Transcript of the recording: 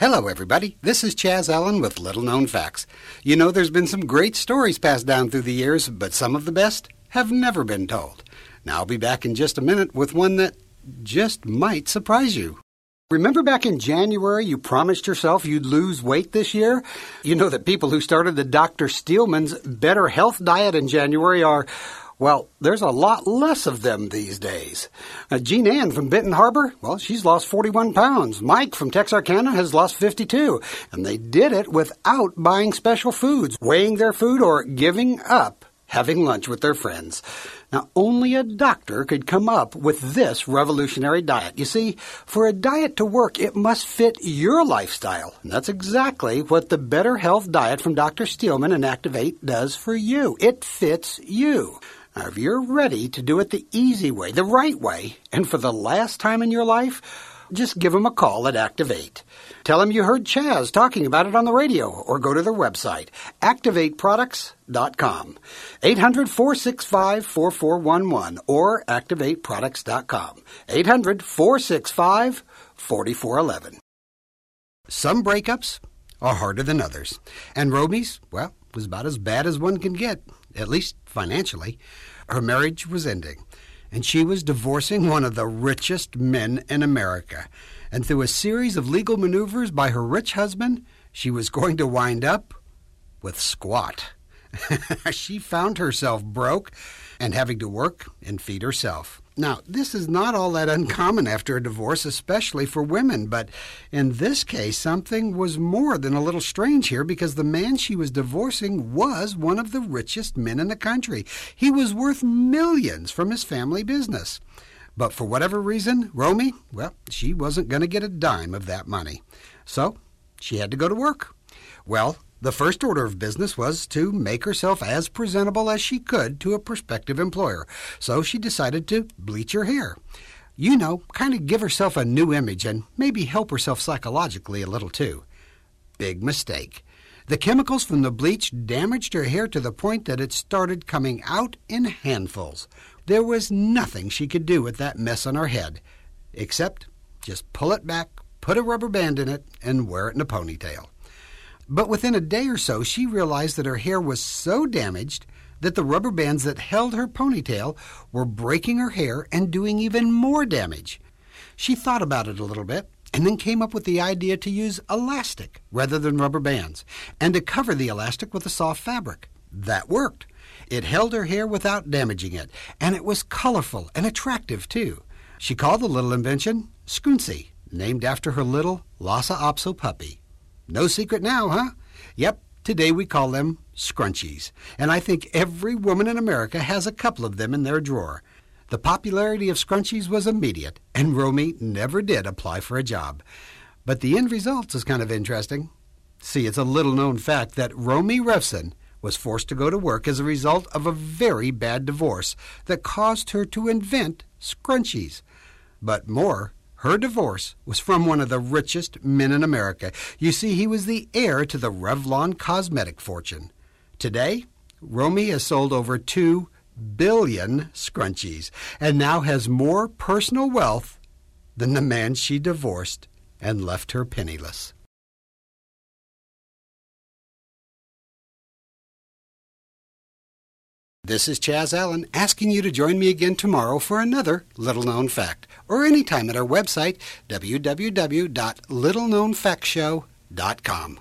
Hello, everybody. This is Chaz Allen with Little Known Facts. You know, there's been some great stories passed down through the years, but some of the best have never been told. Now, I'll be back in just a minute with one that just might surprise you. Remember back in January, you promised yourself you'd lose weight this year? You know that people who started the Dr. Steelman's Better Health Diet in January are well, there's a lot less of them these days. Uh, Jean Ann from Benton Harbor, well, she's lost 41 pounds. Mike from Texarkana has lost 52. And they did it without buying special foods, weighing their food, or giving up having lunch with their friends. Now, only a doctor could come up with this revolutionary diet. You see, for a diet to work, it must fit your lifestyle. And that's exactly what the Better Health Diet from Dr. Steelman and Activate does for you. It fits you. Now, if you're ready to do it the easy way, the right way, and for the last time in your life, just give them a call at Activate. Tell them you heard Chaz talking about it on the radio or go to their website, activateproducts.com. 800 465 4411 or activateproducts.com. 800 465 4411. Some breakups are harder than others. And Rommy's, well, was about as bad as one can get, at least financially. Her marriage was ending, and she was divorcing one of the richest men in America. And through a series of legal maneuvers by her rich husband, she was going to wind up with squat. she found herself broke and having to work and feed herself. Now, this is not all that uncommon after a divorce, especially for women, but in this case, something was more than a little strange here because the man she was divorcing was one of the richest men in the country. He was worth millions from his family business. But for whatever reason, Rommy, well, she wasn't going to get a dime of that money. So she had to go to work. Well, the first order of business was to make herself as presentable as she could to a prospective employer, so she decided to bleach her hair. You know, kind of give herself a new image and maybe help herself psychologically a little too. Big mistake. The chemicals from the bleach damaged her hair to the point that it started coming out in handfuls. There was nothing she could do with that mess on her head, except just pull it back, put a rubber band in it, and wear it in a ponytail. But within a day or so, she realized that her hair was so damaged that the rubber bands that held her ponytail were breaking her hair and doing even more damage. She thought about it a little bit and then came up with the idea to use elastic rather than rubber bands and to cover the elastic with a soft fabric. That worked. It held her hair without damaging it, and it was colorful and attractive too. She called the little invention Scruncy, named after her little Lhasa Apso puppy. No secret now, huh? Yep, today we call them scrunchies, and I think every woman in America has a couple of them in their drawer. The popularity of scrunchies was immediate, and Rommy never did apply for a job. But the end result is kind of interesting. See, it's a little known fact that Rommy Revson was forced to go to work as a result of a very bad divorce that caused her to invent scrunchies. But more, her divorce was from one of the richest men in America. You see, he was the heir to the Revlon cosmetic fortune. Today, Rommy has sold over 2 billion scrunchies and now has more personal wealth than the man she divorced and left her penniless. This is Chaz Allen asking you to join me again tomorrow for another little known fact, or anytime at our website, www.littleknownfactshow.com.